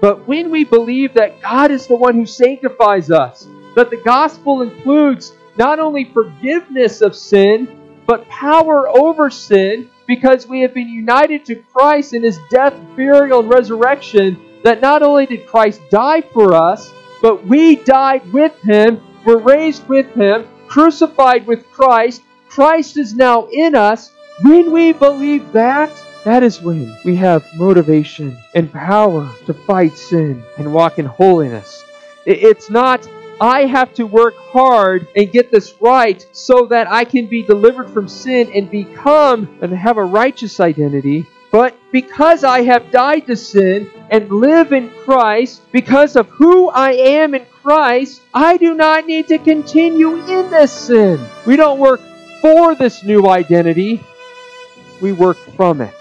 But when we believe that God is the one who sanctifies us, that the gospel includes not only forgiveness of sin, but power over sin, because we have been united to Christ in his death, burial, and resurrection, that not only did Christ die for us, but we died with him, were raised with him, crucified with Christ. Christ is now in us. When we believe that, that is when we have motivation and power to fight sin and walk in holiness. It's not, I have to work hard and get this right so that I can be delivered from sin and become and have a righteous identity. But because I have died to sin and live in Christ, because of who I am in Christ, I do not need to continue in this sin. We don't work for this new identity, we work from it.